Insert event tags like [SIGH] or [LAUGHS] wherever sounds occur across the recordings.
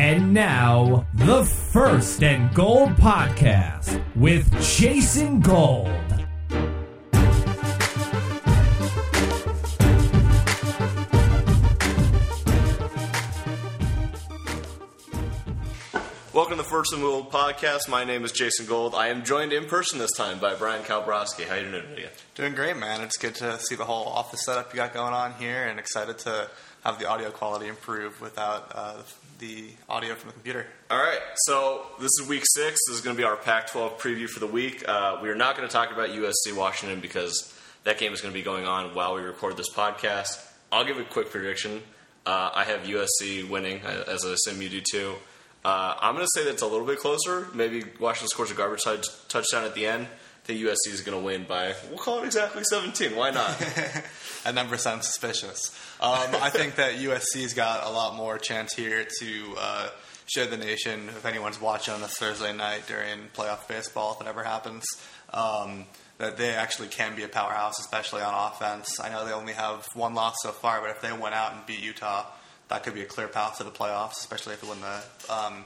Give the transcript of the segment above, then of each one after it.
And now, the First and Gold Podcast with Jason Gold. Welcome to the First and Gold Podcast. My name is Jason Gold. I am joined in person this time by Bryan Kalbrosky. How you doing today? Doing great, man. It's good to see the whole office setup you got going on here, and excited to have the audio quality improve without uh, the audio from the computer. All right, so this is week six. This is going to be our Pac-12 preview for the week. Uh, we are not going to talk about USC Washington because that game is going to be going on while we record this podcast. I'll give a quick prediction. Uh, I have USC winning, as I assume you do too. Uh, I'm going to say that's a little bit closer. Maybe Washington scores a garbage touch- touchdown at the end. Think USC is going to win by, we'll call it exactly 17. Why not? [LAUGHS] That number sounds suspicious. Um, I think that USC's got a lot more chance here to uh, show the nation, if anyone's watching on a Thursday night during playoff baseball, if it ever happens, um, that they actually can be a powerhouse, especially on offense. I know they only have one loss so far, but if they went out and beat Utah, that could be a clear path to the playoffs, especially if they win the, um,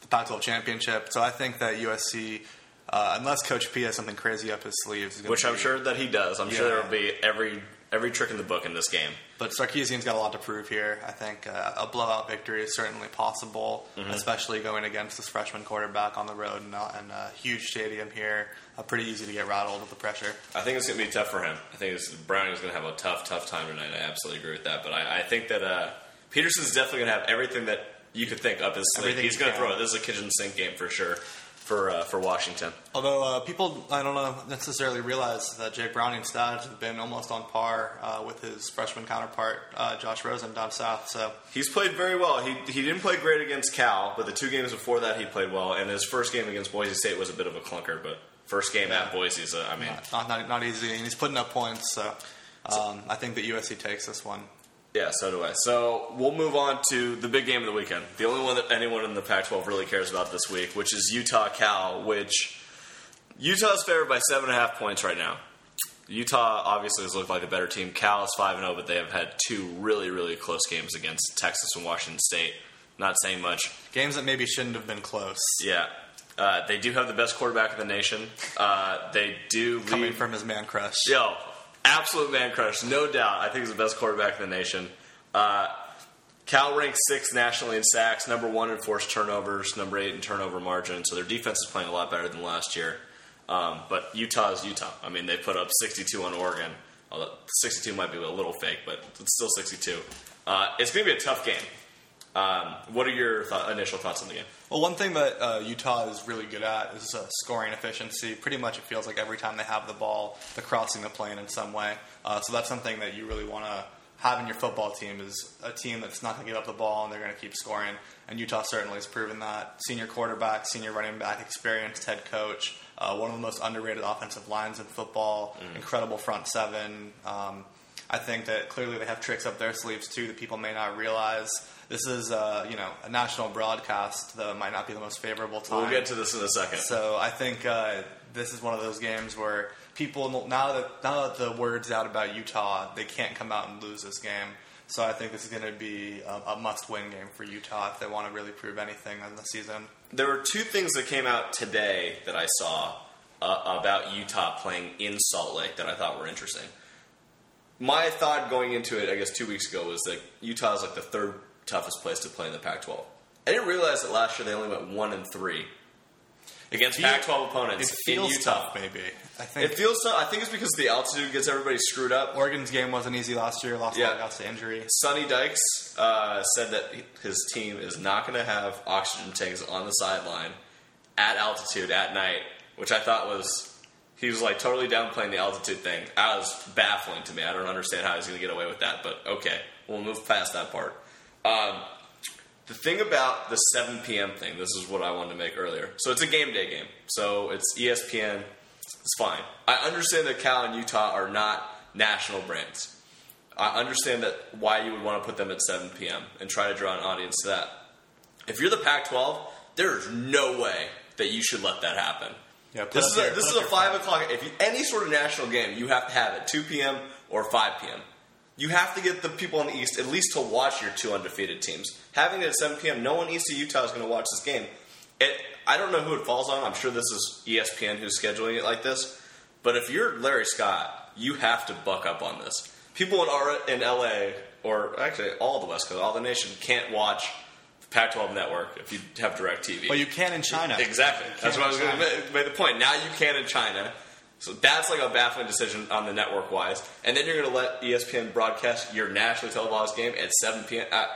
the Pac-12 championship. So I think that USC, uh, unless Coach P has something crazy up his sleeves, is Which I'm be- sure that he does. I'm sure there will be every every trick in the book in this game. But Sarkisian's got a lot to prove here. I think uh, a blowout victory is certainly possible, Mm-hmm. especially going against this freshman quarterback on the road and, uh, a huge stadium here. Uh, pretty easy to get rattled with the pressure. I think it's going to be tough for him. I think it's, Browning's going to have a tough, tough time tonight. I absolutely agree with that. But I, I think that uh, Petersen's definitely going to have everything that you could think up his sleeve. Everything He's going to throw it. This is a kitchen sink game for sure for uh, for Washington. Although uh, people, I don't know necessarily realize that Jake Browning's stats have been almost on par uh, with his freshman counterpart, uh, Josh Rosen, down south. So He's played very well. He he didn't play great against Cal, but the two games before that he played well. And his first game against Boise State was a bit of a clunker, but first game at Boise is, a, I mean, not, not, not easy. And he's putting up points. So um, I think that USC takes this one. Yeah, so do I. So we'll move on to the big game of the weekend. The only one that anyone in the Pac 12 really cares about this week, which is Utah Cal, which Utah's favored by seven and a half points right now. Utah obviously has looked like the better team. Cal is 5 0, but they have had two really, really close games against Texas and Washington State. Not saying much. Games that maybe shouldn't have been close. Yeah. Uh, they do have the best quarterback in the nation. Uh, they do Coming from his man crush. Yo, absolute man crush, no doubt. I think he's the best quarterback in the nation. Uh, Cal ranks sixth nationally in sacks, number one in forced turnovers, number eight in turnover margin. So their defense is playing a lot better than last year. Um, but Utah is Utah. I mean, they put up 62 on Oregon. Although 62 might be a little fake, but it's still 62. Uh, it's going to be a tough game. Um, what are your th- initial thoughts on the game? Well, one thing that uh, Utah is really good at is uh, scoring efficiency. Pretty much, it feels like every time they have the ball, they're crossing the plane in some way. Uh, so that's something that you really want to have in your football team is a team that's not going to give up the ball and they're going to keep scoring. And Utah certainly has proven that. Senior quarterback, senior running back, experienced head coach, uh, one of the most underrated offensive lines in football, incredible front seven. Um, I think that clearly they have tricks up their sleeves too that people may not realize. This is, uh, you know, a national broadcast that might not be the most favorable time. We'll get to this in a second. So I think uh, this is one of those games where people now that now that the word's out about Utah, they can't come out and lose this game. So I think this is going to be a, a must-win game for Utah if they want to really prove anything in the season. There were two things that came out today that I saw uh, about Utah playing in Salt Lake that I thought were interesting. My thought going into it, I guess two weeks ago, was that Utah is like the third toughest place to play in the Pac-12. I didn't realize that last year they only went one and three against Pac-12 opponents It in feels Utah. tough, maybe. I think It feels so. I think it's because the altitude gets everybody screwed up. Oregon's game wasn't easy last year. Lost Yeah. a lot to injury. Sonny Dykes uh, said that his team is not going to have oxygen tanks on the sideline at altitude at night, which I thought was he was like totally downplaying the altitude thing. That was baffling to me. I don't understand how he's going to get away with that, but okay, we'll move past that part. Um, the thing about the 7 p.m. thing, this is what I wanted to make earlier. So it's a game day game. So it's ESPN. It's fine. I understand that Cal and Utah are not national brands. I understand that why you would want to put them at 7 p.m. and try to draw an audience to that. If you're the Pac-12, there is no way that you should let that happen. Yeah, this is your- a, this is a five o'clock. If you, any sort of national game, you have to have it 2 p.m. or 5 p.m. you have to get the people in the East at least to watch your two undefeated teams. Having it at 7 p.m., no one east of Utah is going to watch this game. It, I don't know who it falls on. I'm sure this is ESPN who's scheduling it like this. But if you're Larry Scott, you have to buck up on this. People in, R- in LA, or actually all the West Coast, all the nation, can't watch Pac-12 network if you have DirecTV. But you can in China. Exactly. That's what I was going to make, the point. Now you can in China. So that's like a baffling decision on the network wise. And then you're going to let ESPN broadcast your nationally televised game at 7 p.m. Uh,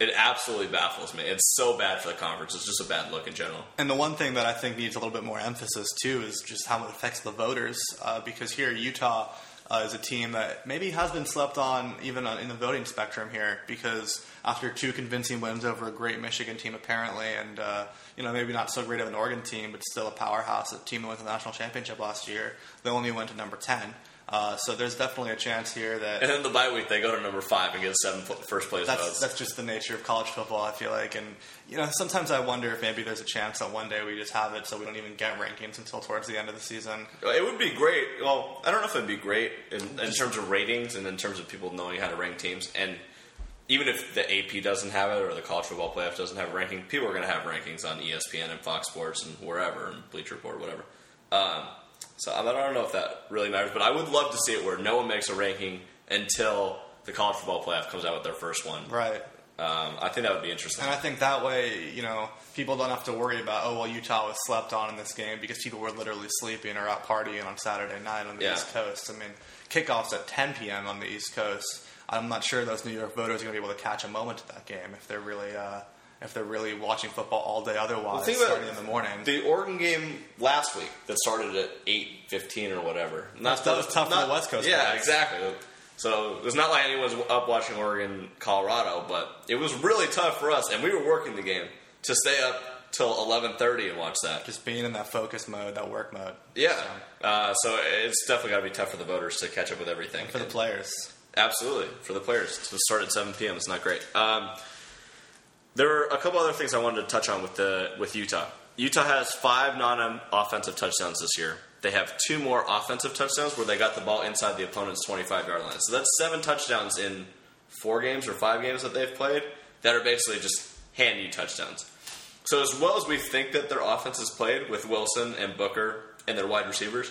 it absolutely baffles me. It's so bad for the conference. It's just a bad look in general. And the one thing that I think needs a little bit more emphasis too is just how it affects the voters. Uh, because here, Utah uh, is a team that maybe has been slept on even on, in the voting spectrum here. Because after two convincing wins over a great Michigan team, apparently, and uh, you know maybe not so great of an Oregon team, but still a powerhouse, a team that won the national championship last year, they only went to number ten. Uh, so there's definitely a chance here that And then the bye week, they go to number five and get seven first place that's votes. that's just the nature of college football. I feel like, and you know, sometimes I wonder if maybe there's a chance that one day we just have it, so we don't even get rankings until towards the end of the season. It would be great. Well, I don't know if it'd be great in, in terms of ratings and in terms of people knowing how to rank teams. And even if the AP doesn't have it or the college football playoff doesn't have a ranking, people are going to have rankings on ESPN and Fox Sports and wherever and Bleacher Report, whatever. Um, so I don't know if that really matters, but I would love to see it where no one makes a ranking until the college football playoff comes out with their first one. Right. Um, I think that would be interesting. And I think that way, you know, people don't have to worry about, oh, well, Utah was slept on in this game because people were literally sleeping or out partying on Saturday night on the Yeah. East Coast. I mean, kickoff's at 10 p.m. on the East Coast. I'm not sure those New York voters are going to be able to catch a moment to that game if they're really, uh, if they're really watching football all day otherwise, about starting in the morning. The Oregon game last week that started at eight fifteen or whatever. Not That was tough for the West Coast Yeah, guys. exactly. So it's not like anyone was up watching Oregon, Colorado, but it was really tough for us, and we were working the game to stay up till eleven thirty and watch that. just being in that focus mode, that work mode. Yeah, So, uh, so it's definitely got to be tough for the voters to catch up with everything. for the players. Absolutely, for the players to start at 7 p.m. It's not great. Um, there are a couple other things I wanted to touch on with the with Utah. Utah has five non-offensive touchdowns this year. They have two more offensive touchdowns where they got the ball inside the opponent's 25-yard line. So that's seven touchdowns in four games or five games that they've played that are basically just handy touchdowns. So as well as we think that their offense is played with Wilson and Booker and their wide receivers,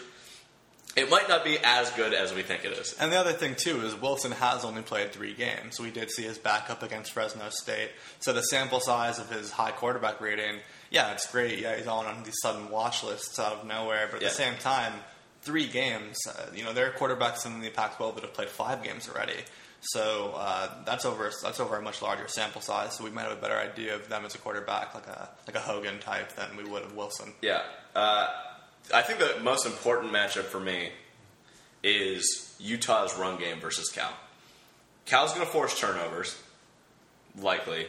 it might not be as good as we think it is. And the other thing too is Wilson has only played three games. We did see his backup against Fresno State. So the sample size of his high quarterback rating, yeah, it's great. Yeah, he's on on these sudden watch lists out of nowhere. But at Yeah. the same time, three games. Uh, you know, there are quarterbacks in the Pac-12 that have played five games already. So uh, that's over. That's over a much larger sample size. So we might have a better idea of them as a quarterback, like a like a Hogan type, than we would of Wilson. Yeah. Uh, I think the most important matchup for me is Utah's run game versus Cal. Cal's going to force turnovers, likely,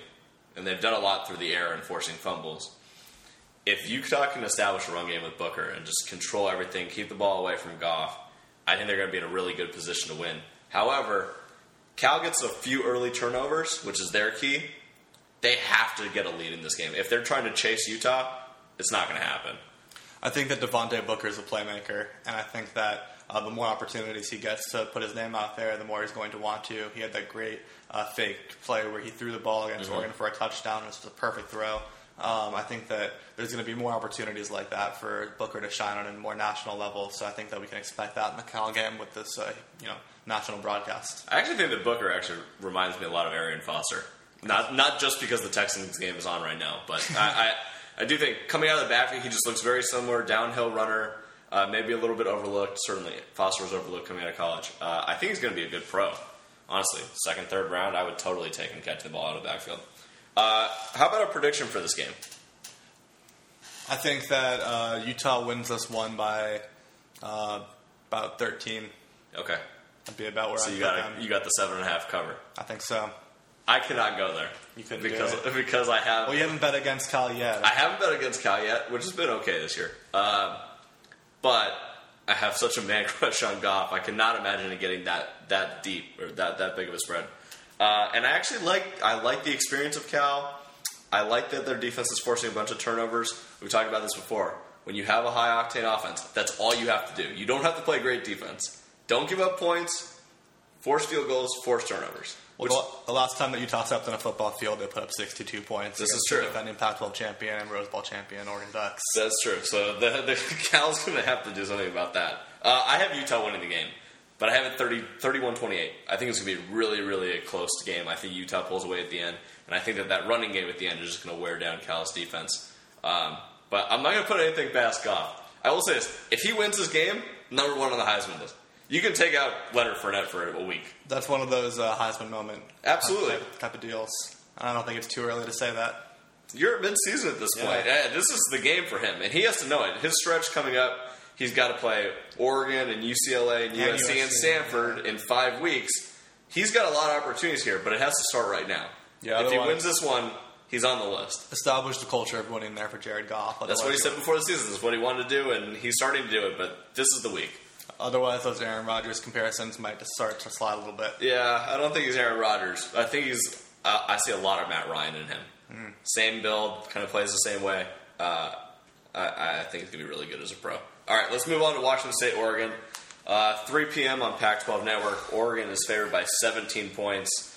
and they've done a lot through the air and forcing fumbles. If Utah can establish a run game with Booker and just control everything, keep the ball away from Goff, I think they're going to be in a really good position to win. However, Cal gets a few early turnovers, which is their key. They have to get a lead in this game. If they're trying to chase Utah, it's not going to happen. I think that Devontae Booker is a playmaker, and I think that uh, the more opportunities he gets to put his name out there, the more he's going to want to. He had that great uh, fake play where he threw the ball against Oregon for a touchdown. It was a perfect throw. Um, I think that there's going to be more opportunities like that for Booker to shine on a more national level. So I think that we can expect that in the Cal game with this, uh, you know, national broadcast. I actually think that Booker actually reminds me a lot of Arian Foster. Not not just because the Texans game is on right now, but I, I I do think coming out of the backfield, he just looks very similar. Downhill runner, uh, maybe a little bit overlooked. Certainly, Foster was overlooked coming out of college. Uh, I think he's going to be a good pro. Honestly, second, third round, I would totally take him catching the ball out of the backfield. Uh, how about a prediction for this game? I think that uh, Utah wins this one by uh, about 13. Okay, That'd be about where so I you got a, you got the seven and a half cover. I think so. I cannot go there. You couldn't because because I have Well, you haven't bet against Cal yet. I haven't bet against Cal yet, which has been okay this year. Um, but I have such a man [LAUGHS] crush on Goff. I cannot imagine it getting that that deep or that that big of a spread. Uh, and I actually like I like the experience of Cal. I like that their defense is forcing a bunch of turnovers. We've talked about this before. When you have a high octane offense, that's all you have to do. You don't have to play great defense. Don't give up points. Forced field goals, forced turnovers. Well, the, the last time that Utah stepped on a football field, they put up 62 points. This is true. Defending Pac-12 champion and Rose Bowl champion Oregon Ducks. That's true. So the, the [LAUGHS] Cal's going to have to do something about that. Uh, I have Utah winning the game, but I have it 30, 31-28. I think it's going to be really, really a close game. I think Utah pulls away at the end, and I think that that running game at the end is just going to wear down Cal's defense. Um, but I'm not going to put anything past Goff. I will say this: if he wins this game, number one on the Heisman list. You can take out Leonard Fournette for a week. That's one of those uh, Heisman moment Absolutely. type, type of deals. I don't think it's too early to say that. You're at mid-season at this Yeah. point. Eh, This is the game for him, and he has to know it. His stretch coming up, he's got to play Oregon and UCLA and And USC and USC, Stanford in five weeks. He's got a lot of opportunities here, but it has to start right now. Yeah, if he wins this one, he's on the list. Establish the culture of winning there for Jared Goff. That's what he said before the season. This is what he wanted to do, and he's starting to do it. But this is the week. Otherwise, those Aaron Rodgers comparisons might just start to slide a little bit. Yeah, I don't think he's Aaron Rodgers. I think he's. Uh, I see a lot of Matt Ryan in him. Hmm. Same build, kind of plays the same way. Uh, I, I think he's gonna be really good as a pro. All right, let's move on to Washington State, Oregon. Uh, 3 p.m. on Pac-12 Network. Oregon is favored by 17 points.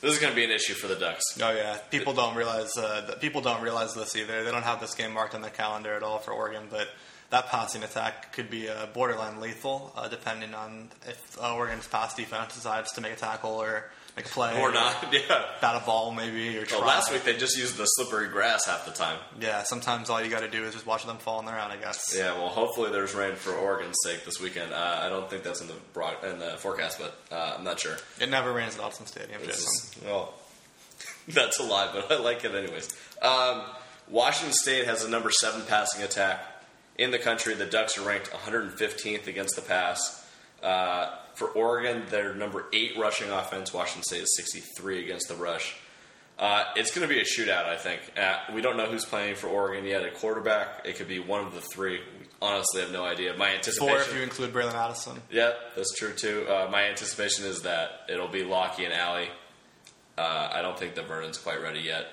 This is going to be an issue for the Ducks. Oh yeah, people don't realize uh, people don't realize this either. They don't have this game marked on their calendar at all for Oregon, but that passing attack could be uh, borderline lethal, uh, depending on if uh, Oregon's pass defense decides to make a tackle or make a play Or not, [LAUGHS] yeah. bat a ball maybe or Well, last week they just used the slippery grass half the time. yeah, sometimes all you got to do is just watch them fall on their own. I guess. Yeah, well, hopefully there's rain for Oregon's sake this weekend. Uh, I don't think that's in the broad, in the forecast, but uh, I'm not sure. It never rains at Autzen Stadium, is- well, [LAUGHS] that's a lie, but I like it anyways. Um, Washington State has a number seven passing attack in the country. The Ducks are ranked 115th against the pass. Uh, for Oregon, they're number eight rushing offense. Washington State is 63 against the rush. Uh, it's going to be a shootout, I think. Uh, we don't know who's playing for Oregon yet. A quarterback, it could be one of the three. We honestly have no idea. My anticipation. Four if you include Bralon Addison. Yeah, that's true too. Uh, my anticipation is that it'll be Lockie and Alie. Uh, I don't think the Vernon's quite ready yet.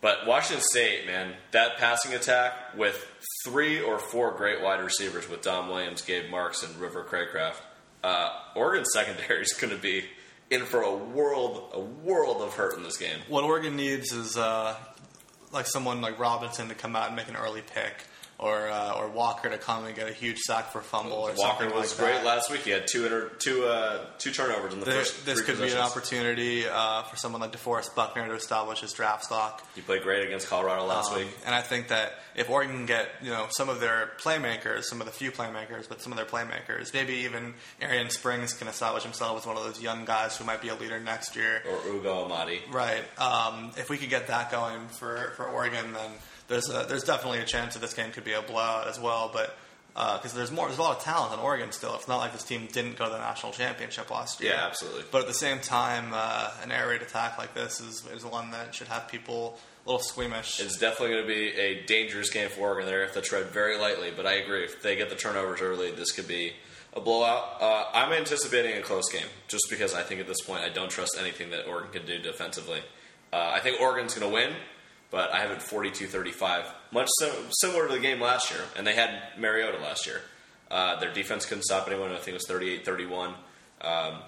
But Washington State, man, that passing attack with three or four great wide receivers with Dom Williams, Gabe Marks, and River Cracraft. Uh, Oregon's [LAUGHS] secondary is going to be in for a world, a world of hurt in this game. What Oregon needs is uh, like someone like Robinson to come out and make an early pick, or uh, or Walker to come and get a huge sack for a fumble, or Walker was like great that. last week. He had two inter- two uh, two turnovers in the There- first. this could be an opportunity uh, for someone like DeForest Buckner to establish his draft stock. He played great against Colorado last Um, week. And I think that if Oregon can get you know some of their playmakers, some of the few playmakers, but some of their playmakers, maybe even Arrion Springs can establish himself as one of those young guys who might be a leader next year. Or Ugo Amadi. Right. Um, if we could get that going for, for Oregon, then there's a, there's definitely a chance that this game could be a blowout as well. But because there's more, there's a lot of talent in Oregon still. It's not like this team didn't go to the national championship last year. Yeah, absolutely. But at the same time, uh, an air raid attack like this is is one that should have people a little squeamish. It's definitely going to be a dangerous game for Oregon. They have to tread very lightly, but I agree. If they get the turnovers early, this could be a blowout. Uh, I'm anticipating a close game, just because I think at this point I don't trust anything that Oregon can do defensively. Uh, I think Oregon's going to win, but I have it 42-35, much sim- similar to the game last year, and they had Mariota last year. Uh, their defense couldn't stop anyone. I think it was 38-31. Um,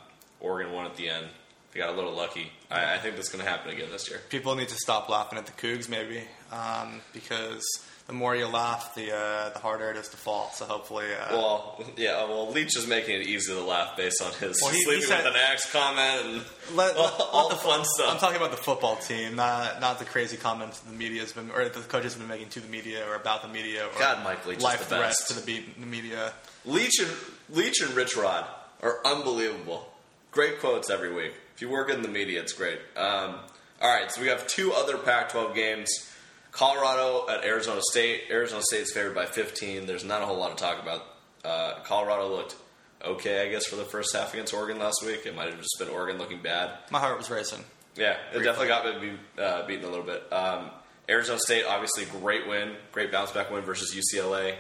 Oregon won at the end. They got a little lucky. I, I think that's going to happen again this year. people need to stop laughing at the Cougs, maybe, um, because the more you laugh, the uh, the harder it is to fall. So hopefully, uh, Well, yeah. Well, Leach is making it easy to laugh based on his Well, he- he sleeping said- with an axe comment and Let- [LAUGHS] all, let- all let the fun stuff. I'm talking about the football team, not not the crazy comments the media's been or the coaches have been making to the media or about the media or God, Mike Leach is life the threats best. to the, be- the media. Leach and Leach and Rich Rod are unbelievable. Great quotes every week. If you work in the media, it's great. Um, all right, so we have two other Pac-12 games. Colorado at Arizona State. Arizona State is favored by 15. There's not a whole lot to talk about. Uh, Colorado looked okay, I guess, for the first half against Oregon last week. It might have just been Oregon looking bad. My heart was racing. Yeah, it definitely got me uh, beaten a little bit. Um, Arizona State, obviously, great win, great bounce back win versus UCLA.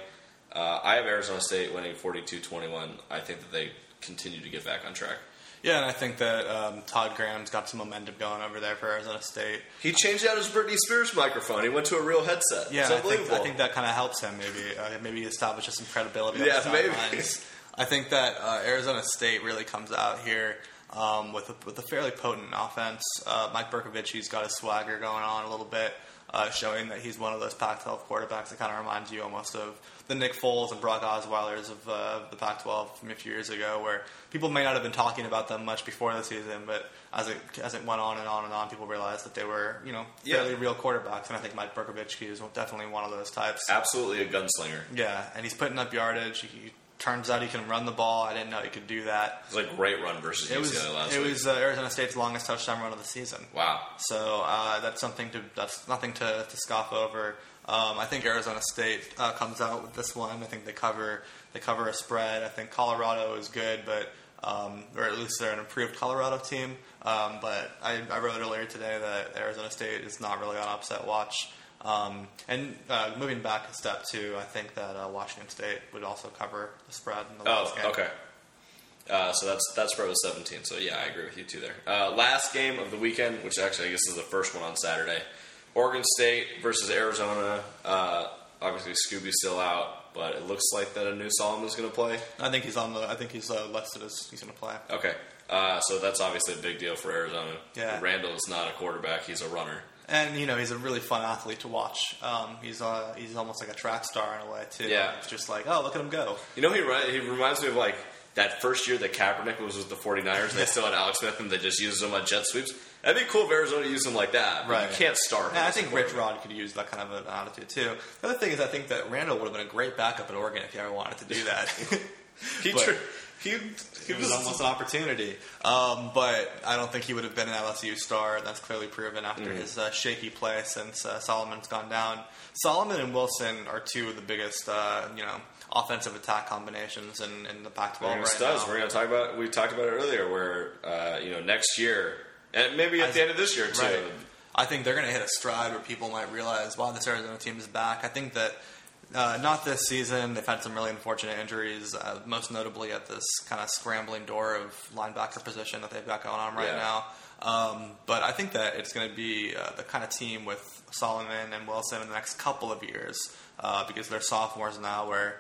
Uh, I have Arizona State winning 42 21. I think that they continue to get back on track. Yeah, and I think that um, Todd Graham's got some momentum going over there for Arizona State. He changed out his Britney Spears microphone. He went to a real headset. Yeah, it's I think. I think that kind of helps him. Maybe uh, maybe he establishes some credibility. Yeah, maybe. sidelines. I think that uh, Arizona State really comes out here um, with a, with a fairly potent offense. Uh, Mike Bercovici, he's got his swagger going on a little bit, uh, showing that he's one of those Pac-12 quarterbacks that kind of reminds you almost of the Nick Foles and Brock Osweilers of uh, the Pac-12 from a few years ago, where people may not have been talking about them much before the season, but as it as it went on and on and on, people realized that they were you know fairly Yeah. real quarterbacks, and I think Mike Bercovici is definitely one of those types. Absolutely a gunslinger. Yeah, and he's putting up yardage. He, he turns out he can run the ball. I didn't know he could do that. It was a great run versus It UCLA was last it week. was uh, Arizona State's longest touchdown run of the season. wow. So uh, that's something to that's nothing to, to scoff over. Um, I think Arizona State uh, comes out with this one. I think they cover they cover a spread. I think Colorado is good, but um, or at least they're an improved Colorado team. Um, but I, I wrote earlier today that Arizona State is not really on upset watch. Um, and uh, moving back a step too, I think that uh, Washington State would also cover the spread in the Oh, last game. okay. Uh, so that's that spread was 17. So yeah, I agree with you too there. Uh, last game of the weekend, which actually I guess is the first one on Saturday, Oregon State versus Arizona. Uh, obviously, Scooby's still out, but it looks like that Anu Solomon's going to play. I think he's on the. I think he's uh, listed as he's going to play. Okay, uh, so that's obviously a big deal for Arizona. Yeah. Randall is not a quarterback; he's a runner. And you know he's a really fun athlete to watch. Um, he's uh, he's almost like a track star in a way too. Yeah. it's just like oh look at him go. You know, he he reminds me of like that first year that Kaepernick was with the 49ers. and They [LAUGHS] still had Alex Smith, and they just used him on jet sweeps. That'd be cool if Arizona used him like that. But you can't start. him I think Rich. Rod could use that kind of an attitude too. The other thing is I think that Randall would have been a great backup at Oregon if he ever wanted to do that. [LAUGHS] He [LAUGHS] But- he he was was almost an opportunity. Um, but I don't think he would have been an LSU star. That's clearly proven after Mm-hmm. his uh, shaky play since uh, Solomon's gone down. Solomon and Wilson are two of the biggest, uh, you know, offensive attack combinations in, in the Pac-12 We're right studs. now. We're going to talk about. We talked about it earlier, where uh, you know next year, and maybe at As- the end of this year too. Right. I think they're going to hit a stride where people might realize, wow, this Arizona team is back. I think that uh, not this season. They've had some really unfortunate injuries, uh, most notably at this kind of scrambling door of linebacker position that they've got going on right Yeah. now. Um, but I think that it's going to be uh, the kind of team with Solomon and Wilson in the next couple of years uh, because they're sophomores now where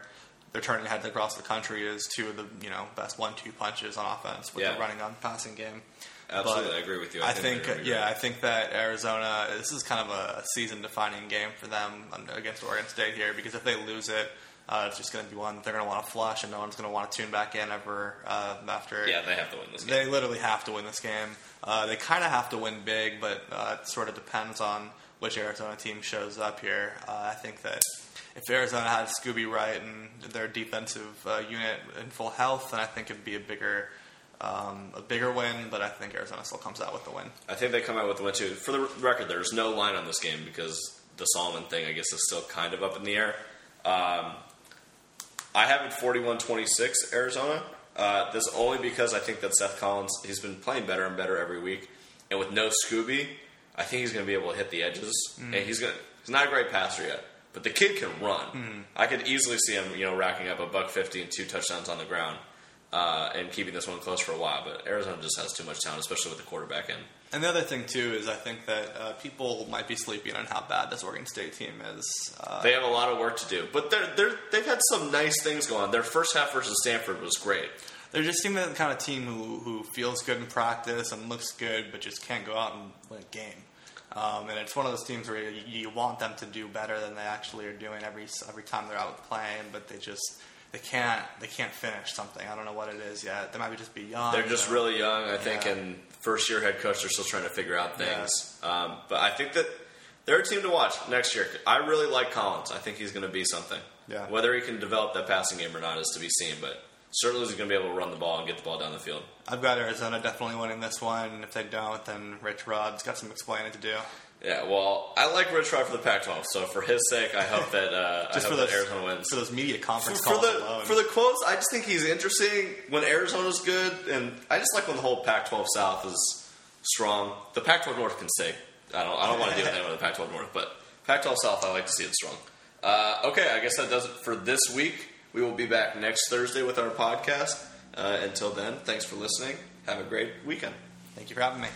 they're turning heads across the country as two of the you know best one-two punches on offense with Yeah. the running on passing game. Absolutely, But I agree with you. I, I think, think they're gonna be yeah. I think that Arizona. This is kind of a season-defining game for them against Oregon State here because if they lose it, uh, it's just going to be one that they're going to want to flush, and no one's going to want to tune back in ever uh, after. Yeah, they have to win this game. They literally have to win this game. Uh, they kind of have to win big, but uh, it sort of depends on which Arizona team shows up here. Uh, I think that if Arizona had Scooby right and their defensive uh, unit in full health, then I think it'd be a bigger, um, a bigger win. But I think Arizona still comes out with the win. I think they come out with the win too. For the record, there's no line on this game because the Solomon thing, I guess, is still kind of up in the air. Um, I have it 41-26 Arizona. Uh, this only because I think that Seth Collins he's been playing better and better every week, and with no Scooby, I think he's going to be able to hit the edges. And he's going he's not a great passer yet, but the kid can run. I could easily see him, you know, racking up a buck fifty and two touchdowns on the ground. Uh, and keeping this one close for a while, but Arizona just has too much talent, especially with the quarterback in. And the other thing too is I think that uh, people might be sleeping on how bad this Oregon State team is. Uh, They have a lot of work to do, but they're, they're, they've had some nice things going on. Their first half versus Stanford was great. They're just seem the kind of team who, who feels good in practice and looks good, but just can't go out and win a game. Um, and it's one of those teams where you, you want them to do better than they actually are doing every every time they're out playing, but they just they can't they can't finish something. I don't know what it is yet. They might be just be young. They're just you know. really young, I think, Yeah. and first year head coach, they're still trying to figure out Yeah. things. Um, but I think that they're a team to watch next year. I really like Collins. I think he's going to be something. Yeah. Whether he can develop that passing game or not is to be seen, but certainly he's going to be able to run the ball and get the ball down the field. I've got Arizona definitely winning this one. and If they don't, then Rich Rod's got some explaining to do. Yeah, well, I like Rich Rod for the Pac-12, so for his sake, I hope that uh, [LAUGHS] Just I for hope those that Arizona wins. for those media For, conference for calls the alone. for the quotes, I just think he's interesting when Arizona's good, and I just like when the whole Pac-12 South is strong. The Pac-12 North can stay. I don't I don't want to deal with [LAUGHS] anyone with the Pac-12 North, but Pac-12 South, I like to see it strong. Uh, okay, I guess that does it for this week. We will be back next Thursday with our podcast. Uh, until then, thanks for listening. Have a great weekend. Thank you for having me.